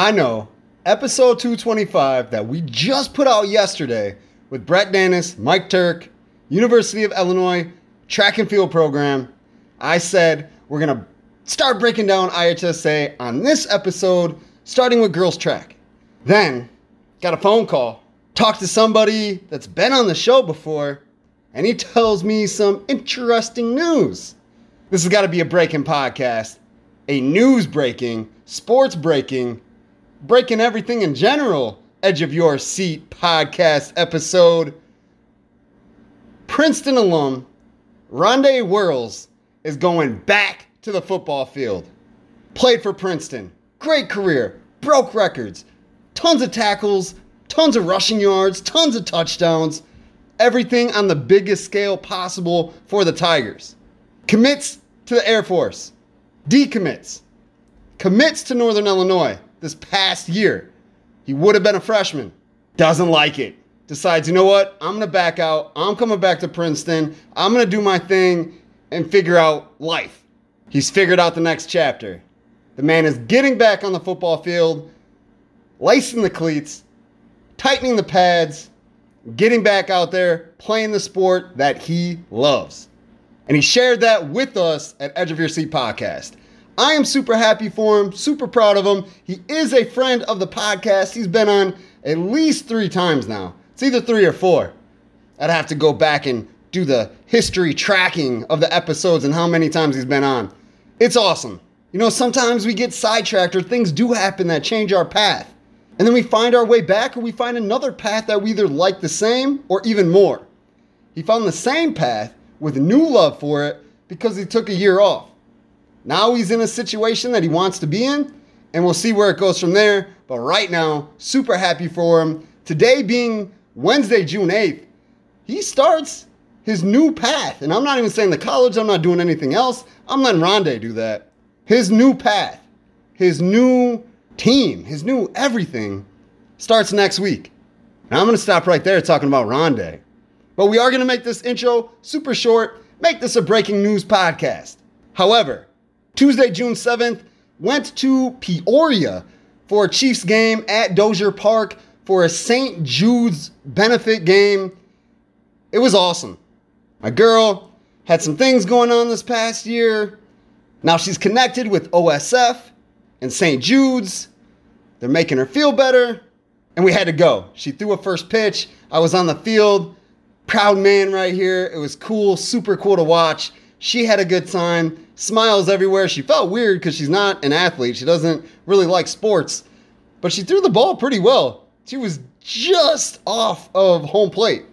I know, episode 225 that we just put out yesterday with Brett Dennis, Mike Turk, University of Illinois track and field program. I said we're going to start breaking down IHSA on this episode, starting with girls track. Then, got a phone call, talked to somebody that's been on the show before, and he tells me some interesting news. This has got to be a breaking podcast, a news breaking, sports breaking, breaking everything in general, edge of your seat podcast episode. Princeton alum Rondé Worrells is going back to the football field. Played for Princeton, great career, broke records, tons of tackles, tons of rushing yards, tons of touchdowns, everything on the biggest scale possible for the Tigers. Commits to the Air Force, decommits, commits to Northern Illinois this past year. He would have been a freshman, doesn't like it. Decides, you know what? I'm going to back out. I'm coming back to Princeton. I'm going to do my thing and figure out life. He's figured out the next chapter. The man is getting back on the football field, lacing the cleats, tightening the pads, getting back out there, playing the sport that he loves. And he shared that with us at Edge of Your Seat podcast. I am super happy for him, super proud of him. He is a friend of the podcast. He's been on at least three times now. It's either three or four. I'd have to go back and do the history tracking of the episodes and how many times he's been on. It's awesome. You know, sometimes we get sidetracked or things do happen that change our path. And then we find our way back or we find another path that we either like the same or even more. He found the same path with new love for it because he took a year off. Now he's in a situation that he wants to be in, and we'll see where it goes from there. But right now, super happy for him. Today being Wednesday, June 8th, he starts his new path. And I'm not even saying the college, I'm not doing anything else. I'm letting Rondé do that. His new path, his new team, his new everything starts next week. And I'm going to stop right there talking about Rondé. But we are going to make this intro super short, make this a breaking news podcast. However, Tuesday, June 7th, went to Peoria for a Chiefs game at Dozer Park for a St. Jude's benefit game. It was awesome. My girl had some things going on this past year. Now she's connected with OSF and St. Jude's. They're making her feel better. And we had to go. She threw a first pitch. I was on the field. Proud man right here. It was cool, super cool to watch. She had a good time, smiles everywhere. She felt weird because she's not an athlete. She doesn't really like sports, but she threw the ball pretty well. She was just off of home plate.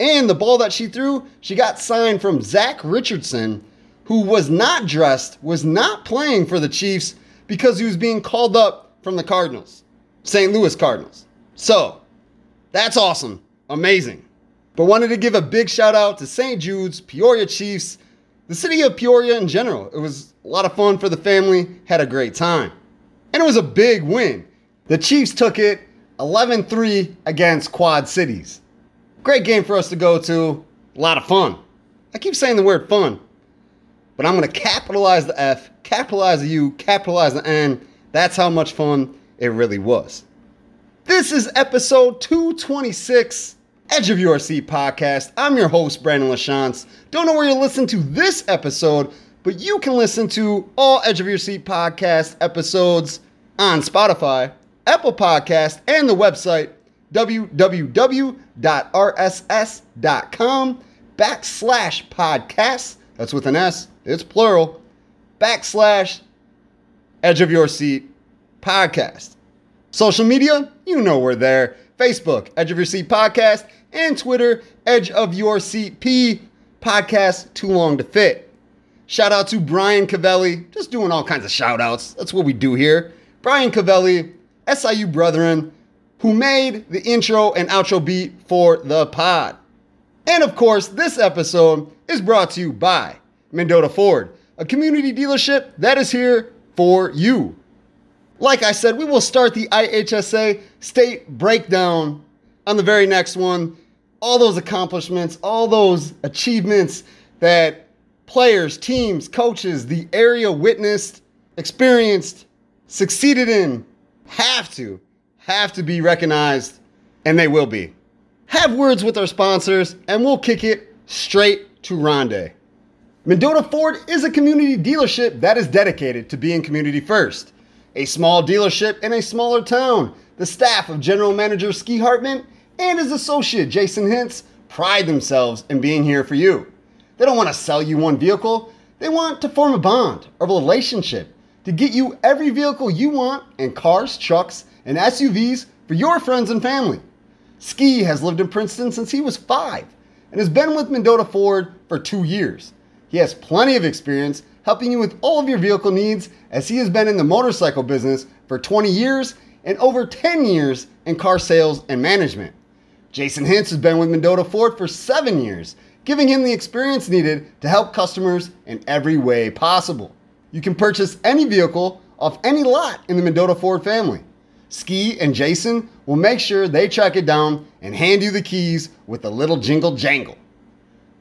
And the ball that she threw, she got signed from Zach Richardson, who was not dressed, was not playing for the Chiefs because he was being called up from the Cardinals, St. Louis Cardinals. So, that's awesome. Amazing. But wanted to give a big shout out to St. Jude's, Peoria Chiefs, the city of Peoria in general. It was a lot of fun for the family, had a great time. And it was a big win. The Chiefs took it 11 3 against Quad Cities. Great game for us to go to, a lot of fun. I keep saying the word fun, but I'm going to capitalize the F, capitalize the U, capitalize the N. That's how much fun it really was. This is episode 226 Edge of Your Seat podcast. I'm your host, Brandon LaChance. Don't know where you're listening to this episode, but you can listen to all Edge of Your Seat podcast episodes on Spotify, Apple Podcast, and the website www.rss.com backslash podcast. That's with an S. It's plural. Backslash Edge of Your Seat podcast. Social media, you know we're there. Facebook, Edge of Your Seat Podcast, and Twitter, Edge of Your Seat P podcast, Too Long to Fit. Shout out to Brian Cavelli, just doing all kinds of shout outs. That's what we do here. Brian Cavelli, SIU Brethren, who made the intro and outro beat for the pod. And of course, this episode is brought to you by Mendota Ford, a community dealership that is here for you. Like I said, we will start the IHSA state breakdown on the very next one. All those accomplishments, all those achievements that players, teams, coaches, the area witnessed, experienced, succeeded in, have to, have to be recognized, and they will be. Have words with our sponsors, and we'll kick it straight to Rondé. Mendota Ford is a community dealership that is dedicated to being community first. A small dealership in a smaller town, the staff of General Manager Ski Hartman and his associate Jason Hintz pride themselves in being here for you. They don't want to sell you one vehicle, they want to form a bond, a relationship, to get you every vehicle you want and cars, trucks, and SUVs for your friends and family. Ski has lived in Princeton since he was five and has been with Mendota Ford for two years. He has plenty of experience helping you with all of your vehicle needs as he has been in the motorcycle business for 20 years and over 10 years in car sales and management. Jason Hintz has been with Mendota Ford for seven years, giving him the experience needed to help customers in every way possible. You can purchase any vehicle off any lot in the Mendota Ford family. Ski and Jason will make sure they track it down and hand you the keys with a little jingle jangle.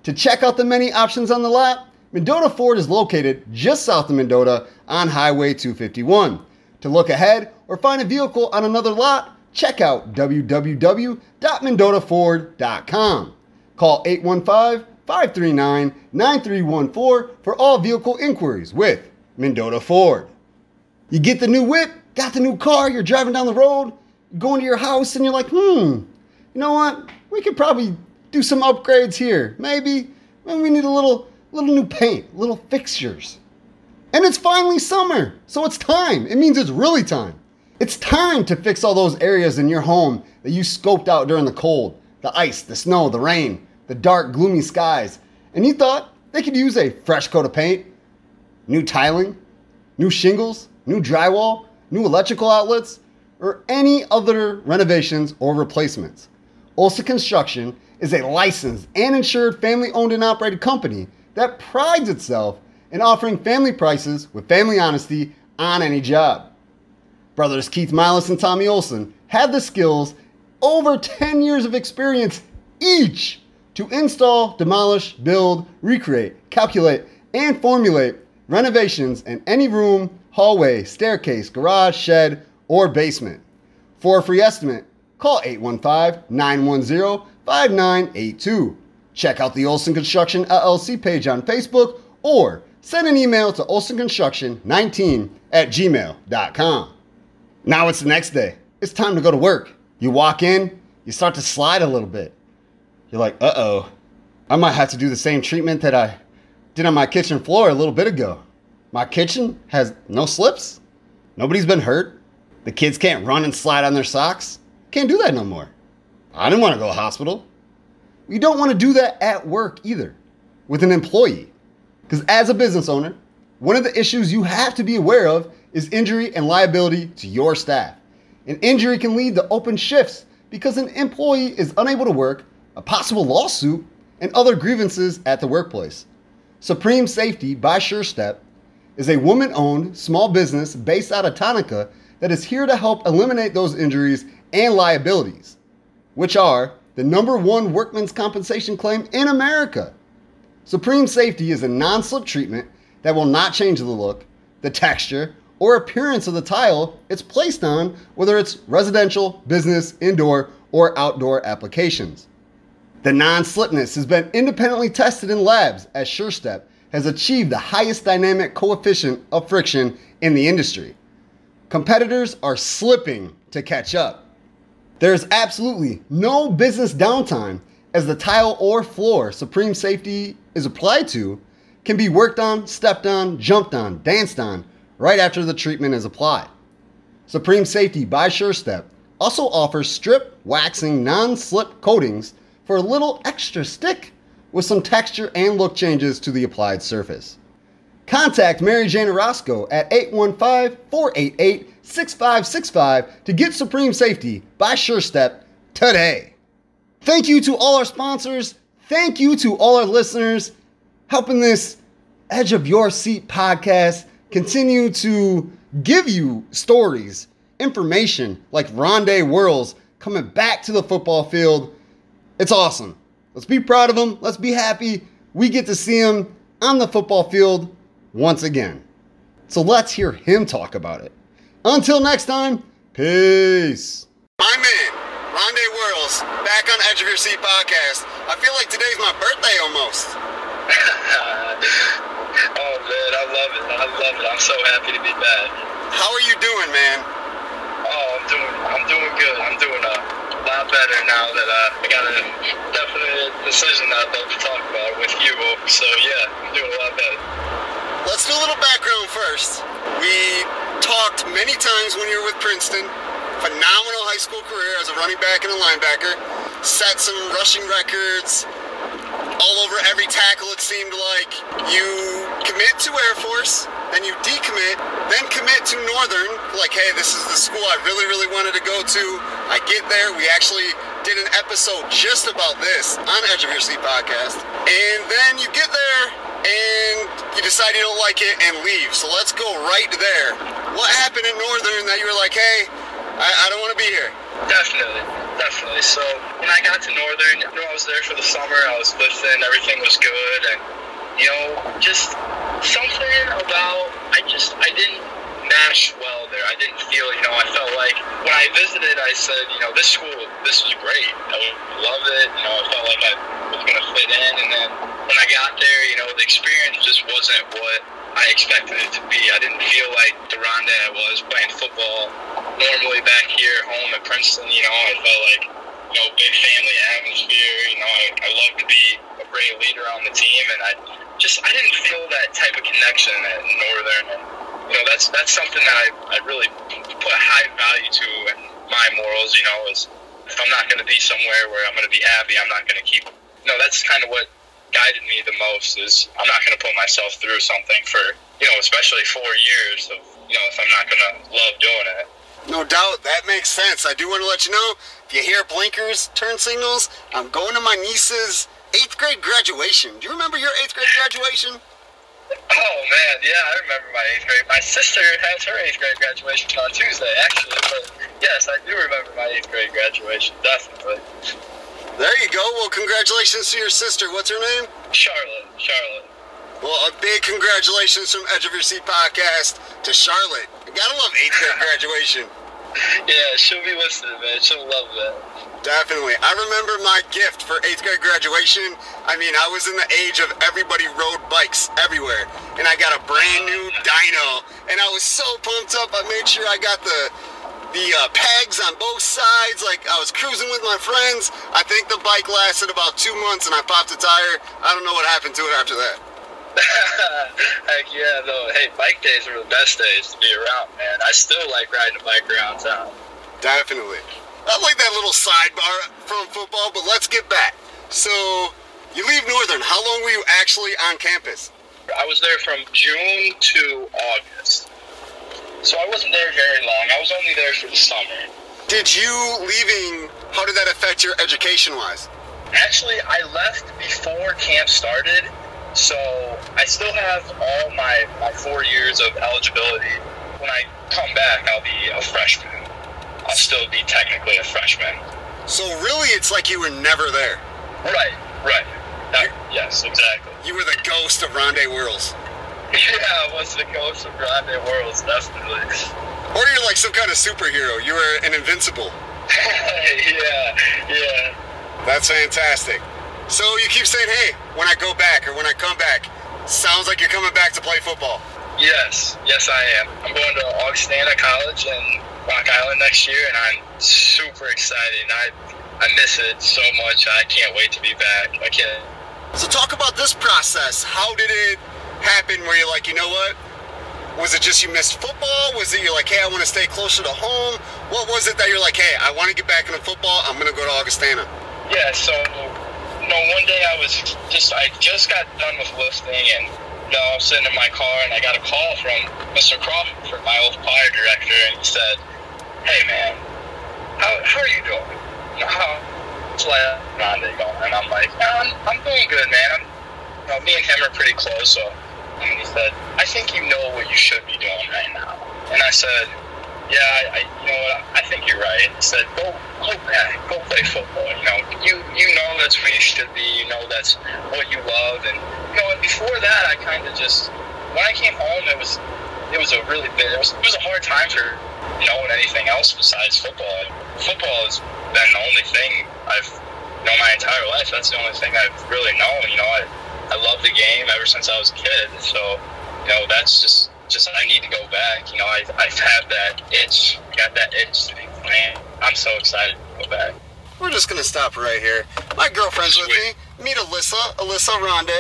To check out the many options on the lot, Mendota Ford is located just south of Mendota on Highway 251. To look ahead or find a vehicle on another lot, check out www.mendotaford.com. Call 815 539 9314 for all vehicle inquiries with Mendota Ford. You get the new whip, got the new car, you're driving down the road, going to your house, and you're like, hmm, you know what? We could probably do some upgrades here. Maybe, maybe we need a little, little new paint, little fixtures. And it's finally summer, so it's time. It means it's really time. It's time to fix all those areas in your home that you scoped out during the cold the ice, the snow, the rain, the dark, gloomy skies. And you thought they could use a fresh coat of paint, new tiling, new shingles, new drywall, new electrical outlets, or any other renovations or replacements. Olson Construction is a licensed and insured family owned and operated company that prides itself in offering family prices with family honesty on any job. Brothers Keith Milas and Tommy Olson have the skills, over 10 years of experience each, to install, demolish, build, recreate, calculate, and formulate renovations in any room, hallway, staircase, garage, shed, or basement. For a free estimate, call 815 910 5982. Check out the Olson Construction LLC page on Facebook or send an email to olsonconstruction19 at gmail.com. Now it's the next day. It's time to go to work. You walk in, you start to slide a little bit. You're like, uh oh, I might have to do the same treatment that I did on my kitchen floor a little bit ago. My kitchen has no slips. Nobody's been hurt. The kids can't run and slide on their socks. Can't do that no more. I didn't want to go to hospital. You don't want to do that at work either with an employee. Because as a business owner, one of the issues you have to be aware of is injury and liability to your staff. An injury can lead to open shifts because an employee is unable to work, a possible lawsuit, and other grievances at the workplace. Supreme Safety by SureStep is a woman owned small business based out of Tonica that is here to help eliminate those injuries and liabilities, which are the number one workman's compensation claim in America. Supreme Safety is a non slip treatment that will not change the look, the texture, or appearance of the tile it's placed on, whether it's residential, business, indoor, or outdoor applications. The non slipness has been independently tested in labs as SureStep has achieved the highest dynamic coefficient of friction in the industry. Competitors are slipping to catch up. There is absolutely no business downtime as the tile or floor Supreme Safety is applied to can be worked on, stepped on, jumped on, danced on, right after the treatment is applied. Supreme Safety by SureStep also offers strip waxing non slip coatings for a little extra stick with some texture and look changes to the applied surface. Contact Mary Jane Orozco at 815 488 6565 to get Supreme Safety by SureStep today. Thank you to all our sponsors. Thank you to all our listeners helping this Edge of Your Seat podcast continue to give you stories, information like Rondé Worrells coming back to the football field. It's awesome. Let's be proud of him. Let's be happy we get to see him on the football field once again. So let's hear him talk about it. Until next time, Peace. My man, Rondé Worrells, back on Edge of Your Seat podcast. I feel like today's my birthday almost. oh man, I love it. I love it. I'm so happy to be back. How are you doing, man? Oh, I'm doing. I'm doing good. I'm doing a lot better now that uh, I got a definite decision that I'd love to talk about with you. So yeah, I'm doing a lot better. Let's do a little background first. We talked many times when you were with Princeton. Phenomenal high school career as a running back and a linebacker. Set some rushing records, all over every tackle it seemed like. You commit to Air Force, then you decommit, then commit to Northern, like, hey, this is the school I really, really wanted to go to. I get there, we actually did an episode just about this on Edge of Your Seat podcast. And then you get there and you decide you don't like it and leave. So let's go right there. What happened in Northern that you were like, hey, I, I don't want to be here? Definitely, definitely. So when I got to Northern, you know, I was there for the summer. I was lifting, everything was good, and you know, just something about I just I didn't mash well there. I didn't feel, you know, I felt like when I visited, I said, you know, this school, this was great. I loved it. You know, I felt like I was going to fit in. And then when I got there, you know, the experience just wasn't what I expected it to be. I didn't feel like the I was playing football normally back here home at Princeton. You know, I felt like you know big family atmosphere. You know, I, I love to be a great leader on the team, and I just I didn't feel that type of connection at Northern. And you know, that's that's something that I, I really put high value to in my morals. You know, is if I'm not going to be somewhere where I'm going to be happy, I'm not going to keep. You know, that's kind of what guided me the most is I'm not going to put myself through something for, you know, especially four years of, you know, if I'm not going to love doing it. No doubt, that makes sense. I do want to let you know, if you hear blinkers, turn signals, I'm going to my niece's eighth grade graduation. Do you remember your eighth grade graduation? Oh man, yeah, I remember my eighth grade. My sister has her eighth grade graduation on Tuesday, actually. But yes, I do remember my eighth grade graduation, definitely. There you go. Well, congratulations to your sister. What's her name? Charlotte. Charlotte. Well, a big congratulations from Edge of Your Seat podcast to Charlotte. You gotta love eighth grade graduation. yeah, she'll be listening, man. She'll love that. Definitely. I remember my gift for eighth grade graduation. I mean, I was in the age of everybody rode bikes everywhere. And I got a brand new dyno. And I was so pumped up. I made sure I got the the uh, pegs on both sides. Like I was cruising with my friends. I think the bike lasted about two months, and I popped a tire. I don't know what happened to it after that. Heck yeah, though. Hey, bike days are the best days to be around, man. I still like riding a bike around town. Definitely. I like that little sidebar from football, but let's get back. So, you leave Northern. How long were you actually on campus? I was there from June to August. So I wasn't there very long. I was only there for the summer. Did you leaving, how did that affect your education wise? Actually, I left before camp started, so I still have all my, my four years of eligibility. When I come back, I'll be a freshman. I'll still be technically a freshman. So really, it's like you were never there. Right, right. That, yes, exactly. You were the ghost of Rondé Worrells. Yeah, I was the coach of Rondé Worrells, definitely. Or you're like some kind of superhero. You were an invincible. yeah, yeah. That's fantastic. So you keep saying, hey, when I go back or when I come back, sounds like you're coming back to play football. Yes, yes, I am. I'm going to Augustana College in Rock Island next year, and I'm super excited. I I miss it so much. I can't wait to be back. I can't. So talk about this process. How did it happen where you're like, you know what? Was it just you missed football? Was it you're like, hey, I want to stay closer to home? What was it that you're like, hey, I want to get back into football. I'm gonna go to Augustana. Yeah. So, you know, one day I was just I just got done with lifting and. You know, I was sitting in my car and I got a call from Mr. Crawford, my old choir director, and he said, "Hey man, how, how are you doing? You know, how's going?" And I'm like, I'm, I'm doing good, man. I'm, you know, me and him are pretty close, so and he said, I think you know what you should be doing right now. And I said, Yeah, I, I you know what, I think you're right. He said, Go go back, go play football. You know, you you know that's where you should be, you know that's what you love and you know, and before that I kinda just when I came home it was it was a really big it was it was a hard time for knowing anything else besides football. Football has been the only thing I've known my entire life. That's the only thing I've really known. You know, I, I love the game ever since I was a kid. So, you know, that's just just I need to go back. You know, I I've that itch, got that itch to be playing. I'm so excited to go back. We're just gonna stop right here. My girlfriend's with me. Meet Alyssa, Alyssa Ronde.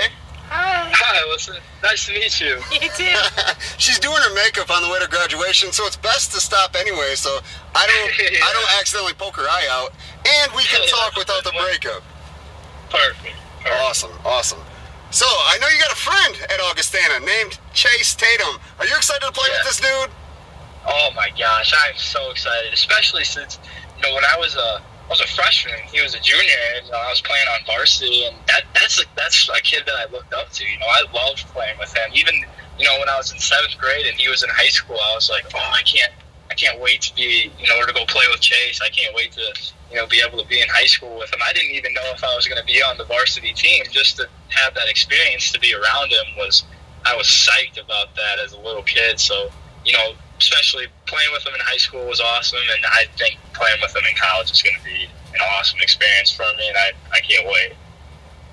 Hi. Hi, Alyssa. Nice to meet you. You too. She's doing her makeup on the way to graduation, so it's best to stop anyway, so I don't Yeah. I don't accidentally poke her eye out, and we can Yeah, talk without the breakup. Perfect. Perfect. Awesome, awesome. So I know you got a friend at Augustana named Chase Tatum. Are you excited to play Yeah. with this dude? Oh my gosh, I'm so excited, especially since you know when I was a I was a freshman, he was a junior, and uh, I was playing on varsity, and that that's a, that's a kid that I looked up to. You know, I loved playing with him. Even you know when I was in seventh grade and he was in high school, I was like, oh, I can't I can't wait to be you know to go play with Chase. I can't wait to you know be able to be in high school with him. I didn't even know if I was going to be on the varsity team. Just to have that experience to be around him was I was psyched about that as a little kid. So you know, especially playing with him in high school was awesome, and I think playing with him in college is going to be an awesome experience for me, and I, I can't wait.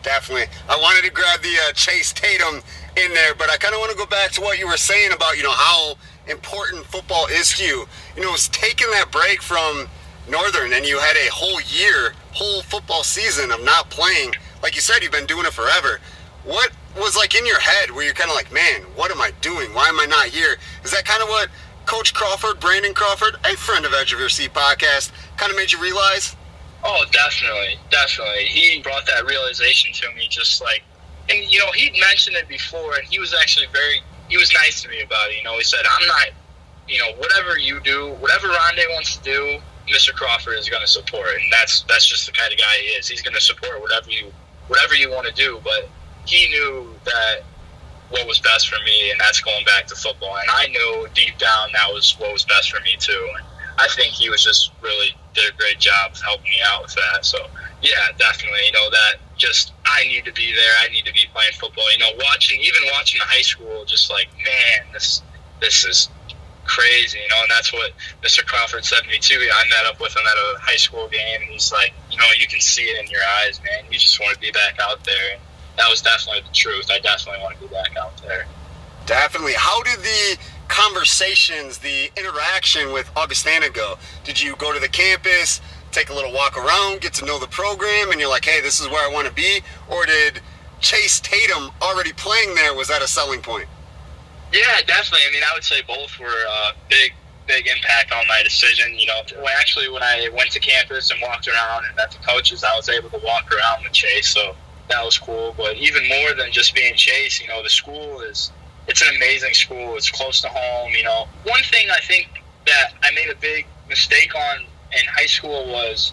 Definitely. I wanted to grab the uh, Chase Tatum in there, but I kind of want to go back to what you were saying about, you know, how important football is to you. You know, it's taking that break from Northern and you had a whole year, whole football season of not playing. Like you said, you've been doing it forever. What was like in your head where you're kind of like, man, what am I doing? Why am I not here? Is that kind of what Coach Crawford, Brandon Crawford, a friend of Edge of Your Seat podcast, kind of made you realize? Oh, definitely, definitely. He brought that realization to me, just like, and you know, he'd mentioned it before, and he was actually very, he was nice to me about it. You know, he said, "I'm not, you know, whatever you do, whatever Rondé wants to do, Mr. Crawford is going to support, and that's that's just the kind of guy he is. He's going to support whatever you, whatever you want to do, but he knew that what was best for me, and that's going back to football. And I knew deep down that was what was best for me too. And I think he was just really did a great job helping me out with that. So yeah, definitely. You know that just I need to be there. I need to be playing football. You know, watching even watching the high school, just like man, this this is crazy. You know, and that's what Mr. Crawford said to me too. I met up with him at a high school game, and he's like, you know, you can see it in your eyes, man. You just want to be back out there. And that was definitely the truth. I definitely want to be back out there. Definitely. How did the conversations, the interaction with Augustana go? Did you go to the campus, take a little walk around, get to know the program, and you're like, hey, this is where I want to be? Or did Chase Tatum already playing there, was that a selling point? Yeah, definitely. I mean, I would say both were uh, big, big impact on my decision. You know, when actually when I went to campus and walked around and met the coaches, I was able to walk around with Chase, so that was cool. But even more than just being Chase, you know, the school is it's an amazing school. It's close to home. You know, one thing I think that I made a big mistake on in high school was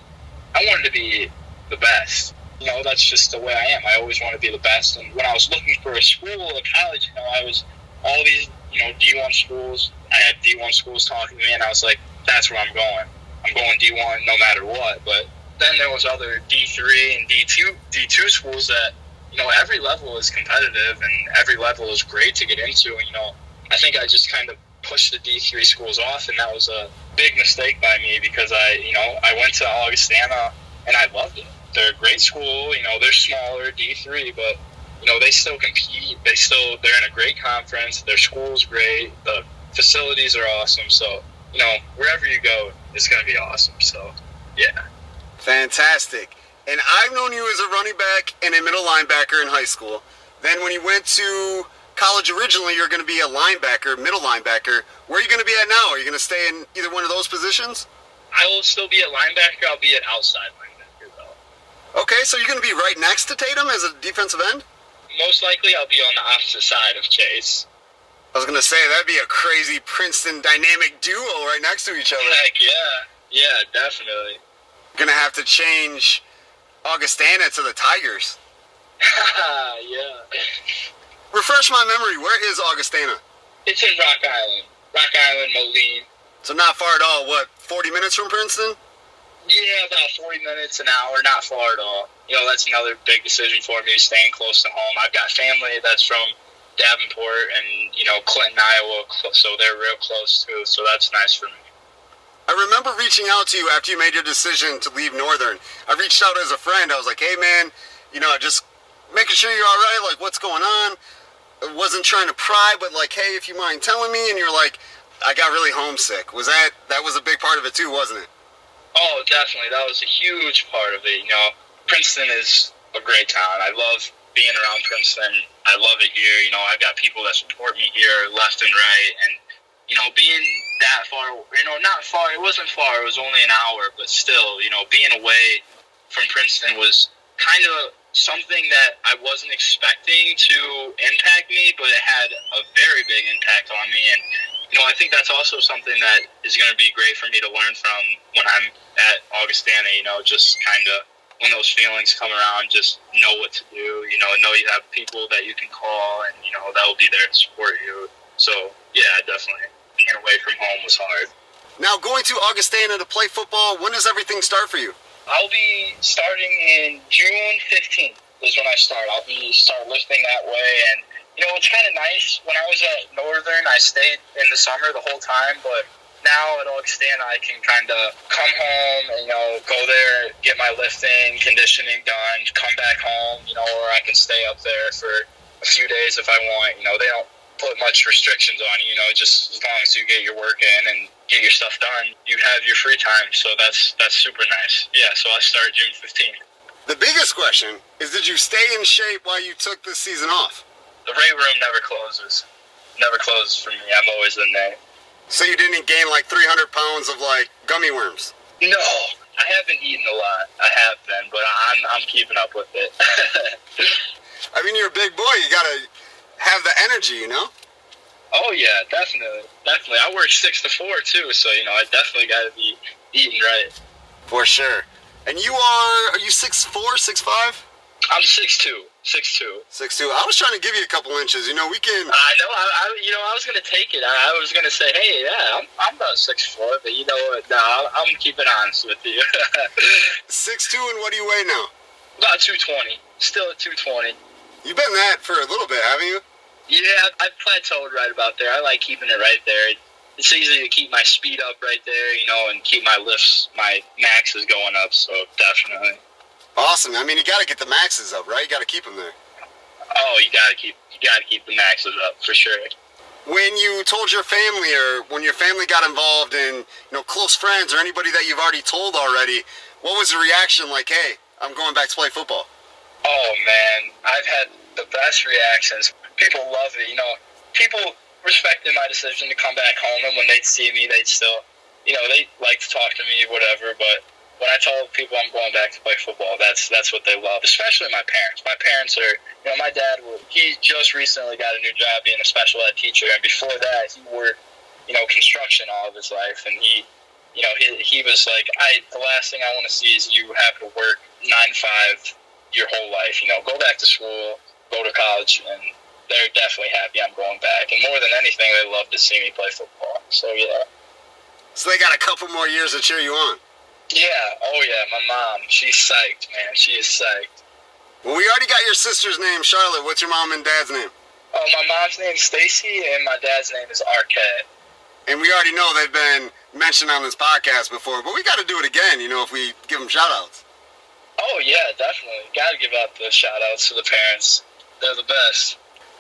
I wanted to be the best. You know, that's just the way I am. I always want to be the best. And when I was looking for a school, a college, you know, I was all these, you know, D1 schools. I had D1 schools talking to me, and I was like, that's where I'm going. I'm going D1 no matter what. But then there was other D3 and D2 D2 schools that, you know, every level is competitive and every level is great to get into. And, you know, I think I just kind of pushed the D3 schools off, and that was a big mistake by me because I, you know, I went to Augustana and I loved it. They're a great school. You know, they're smaller, D3, but you know they still compete. They still they're in a great conference. Their school's great. The facilities are awesome. So you know wherever you go, it's going to be awesome. So yeah. Fantastic. And I've known you as a running back and a middle linebacker in high school. Then when you went to college originally, you're going to be a linebacker, middle linebacker. Where are you going to be at now? Are you going to stay in either one of those positions? I will still be a linebacker. I'll be an outside linebacker though. Okay, so you're going to be right next to Tatum as a defensive end? Most likely, I'll be on the opposite side of Chase. I was going to say, that'd be a crazy Princeton dynamic duo right next to each other. Heck yeah, yeah, definitely. Going to have to change Augustana to the Tigers. yeah. Refresh my memory, where is Augustana? It's in Rock Island. Rock Island, Moline. So not far at all, what, 40 minutes from Princeton? Yeah, about 40 minutes an hour, not far at all. You know, that's another big decision for me, staying close to home. I've got family that's from Davenport and, you know, Clinton, Iowa, so they're real close too, so that's nice for me. I remember reaching out to you after you made your decision to leave Northern. I reached out as a friend. I was like, hey, man, you know, just making sure you're all right. Like, what's going on? Wasn't trying to pry, but like, hey, if you mind telling me. And you're like, I got really homesick. Was that, that was a big part of it too, wasn't it? Oh, definitely. That was a huge part of it. You know, Princeton is a great town. I love being around Princeton. I love it here. You know, I've got people that support me here left and right. And, you know, being that far, you know, not far, it wasn't far, it was only an hour, but still, you know, being away from Princeton was kind of something that I wasn't expecting to impact me, but it had a very big impact on me. And, you know, I think that's also something that is going to be great for me to learn from when I'm at Augustana, you know, just kind of when those feelings come around, just know what to do. You know, know you have people that you can call, and you know that will be there to support you. So yeah, definitely being away from home was hard. Now going to Augustana to play football, when does everything start for you? I'll be starting in June 15th. Is when I start. I'll be start lifting that way, and you know it's kind of nice. When I was at Northern, I stayed in the summer the whole time, but now at Augustana, I can kind of come home and, you know, go there, get my lifting, conditioning done, come back home, you know, or I can stay up there for a few days if I want. You know, they don't put much restrictions on you, you know, just as long as you get your work in and get your stuff done, you have your free time. So that's that's super nice. Yeah, so I start June 15th. The biggest question is did you stay in shape while you took this season off? The weight room never closes. Never closes for me. I'm always in there. So you didn't gain like 300 pounds of like gummy worms? No, I haven't eaten a lot. I have been, but I'm I'm keeping up with it. I mean, you're a big boy. You gotta have the energy, you know. Oh yeah, definitely, definitely. I work six to four too, so you know I definitely got to be eating right. For sure. And you are are you six four, six five? I'm six two. Six two. Six two. I was trying to give you a couple inches. You know, we can. I know. I, I you know, I was gonna take it. I, I was gonna say, hey, yeah, I'm, I'm about six four, but you know what? No, I'm keeping honest with you. six two, and what do you weigh now? About two twenty. Still at two twenty. You've been that for a little bit, haven't you? Yeah, I've plateaued right about there. I like keeping it right there. It's easy to keep my speed up right there, you know, and keep my lifts, my maxes going up. So definitely. Awesome. I mean, you got to get the maxes up, right? You got to keep them there. Oh, you got to keep you got to keep the maxes up for sure. When you told your family, or when your family got involved in, you know, close friends or anybody that you've already told already, what was the reaction like? Hey, I'm going back to play football. Oh man, I've had the best reactions. People love it. You know, people respected my decision to come back home, and when they'd see me, they'd still, you know, they like to talk to me, whatever. But when I tell people I'm going back to play football, that's that's what they love. Especially my parents. My parents are, you know, my dad. He just recently got a new job being a special ed teacher, and before that, he worked, you know, construction all of his life, and he, you know, he, he was like, I the last thing I want to see is you have to work nine five your whole life. You know, go back to school, go to college, and they're definitely happy I'm going back. And more than anything, they love to see me play football. So yeah. So they got a couple more years to cheer you on. Yeah, oh yeah, my mom. She's psyched, man. She is psyched. Well, we already got your sister's name, Charlotte. What's your mom and dad's name? Oh, my mom's name is Stacy, and my dad's name is Arquette. And we already know they've been mentioned on this podcast before, but we got to do it again, you know, if we give them shout outs. Oh, yeah, definitely. Got to give out the shout outs to the parents. They're the best.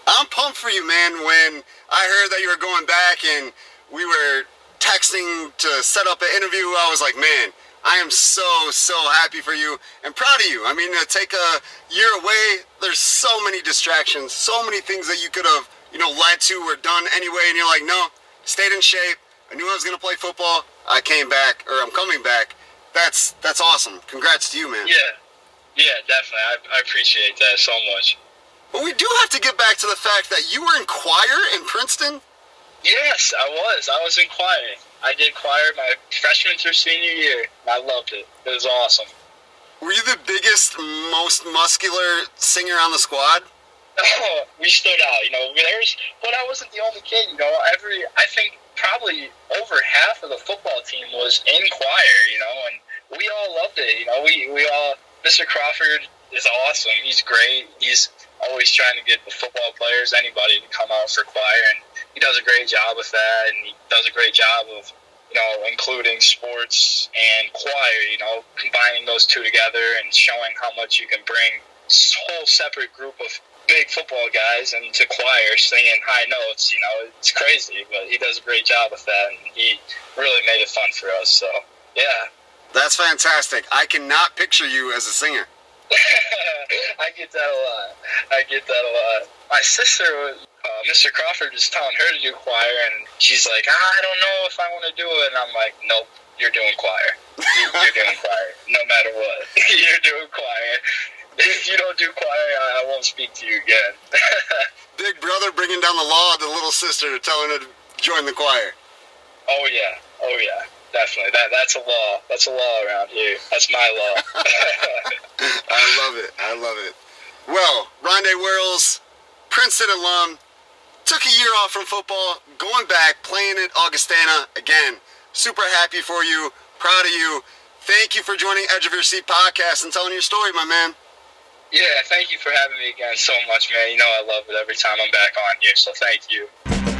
I'm pumped for you, man. When I heard that you were going back and we were texting to set up an interview, I was like, man, I am so, so happy for you and proud of you. I mean, to take a year away, there's so many distractions, so many things that you could have, you know, led to or done anyway, and you're like, no, stayed in shape. I knew I was to play football. I came back, or I'm coming back. That's that's awesome. Congrats to you, man. Yeah, yeah, definitely. I, I appreciate that so much. But we do have to get back to the fact that you were in choir in Princeton. Yes, I was. I was in choir. I did choir my freshman through senior year. I loved it. It was awesome. Were you the biggest, most muscular singer on the squad? Oh, we stood out. You know, there's, but I wasn't the only kid. You know, every I think probably over half of the football team was in choir. You know, and we all loved it. You know, we we all Mr. Crawford is awesome. He's great. He's always trying to get the football players, anybody, to come out for choir, and he does a great job with that, and he does a great job of, you know, including sports and choir, you know, combining those two together and showing how much you can bring whole separate group of big football guys into choir singing high notes, you know, it's crazy, but he does a great job with that and he really made it fun for us. So, yeah. That's fantastic. I cannot picture you as a singer. I get that a lot. I get that a lot. My sister, uh, Mr. Crawford, is telling her to do choir, and she's like, ah, I don't know if I want to do it. And I'm like, nope, you're doing choir. You, you're doing choir, no matter what. you're doing choir. Don't do choir, I, I won't speak to you again. Big brother bringing down the law to little sister, telling her to join the choir. Oh yeah, oh yeah definitely. That that's a law. That's a law around here. That's my law. I love it. I love it. Well, Ronde Worrells, Princeton alum, took a year off from football, going back, playing at Augustana again. Super happy for you. Proud of you. Thank you for joining Edge of Your Seat podcast and telling your story, my man. Yeah, thank you for having me again so much, man. You know I love it every time I'm back on here, so thank you.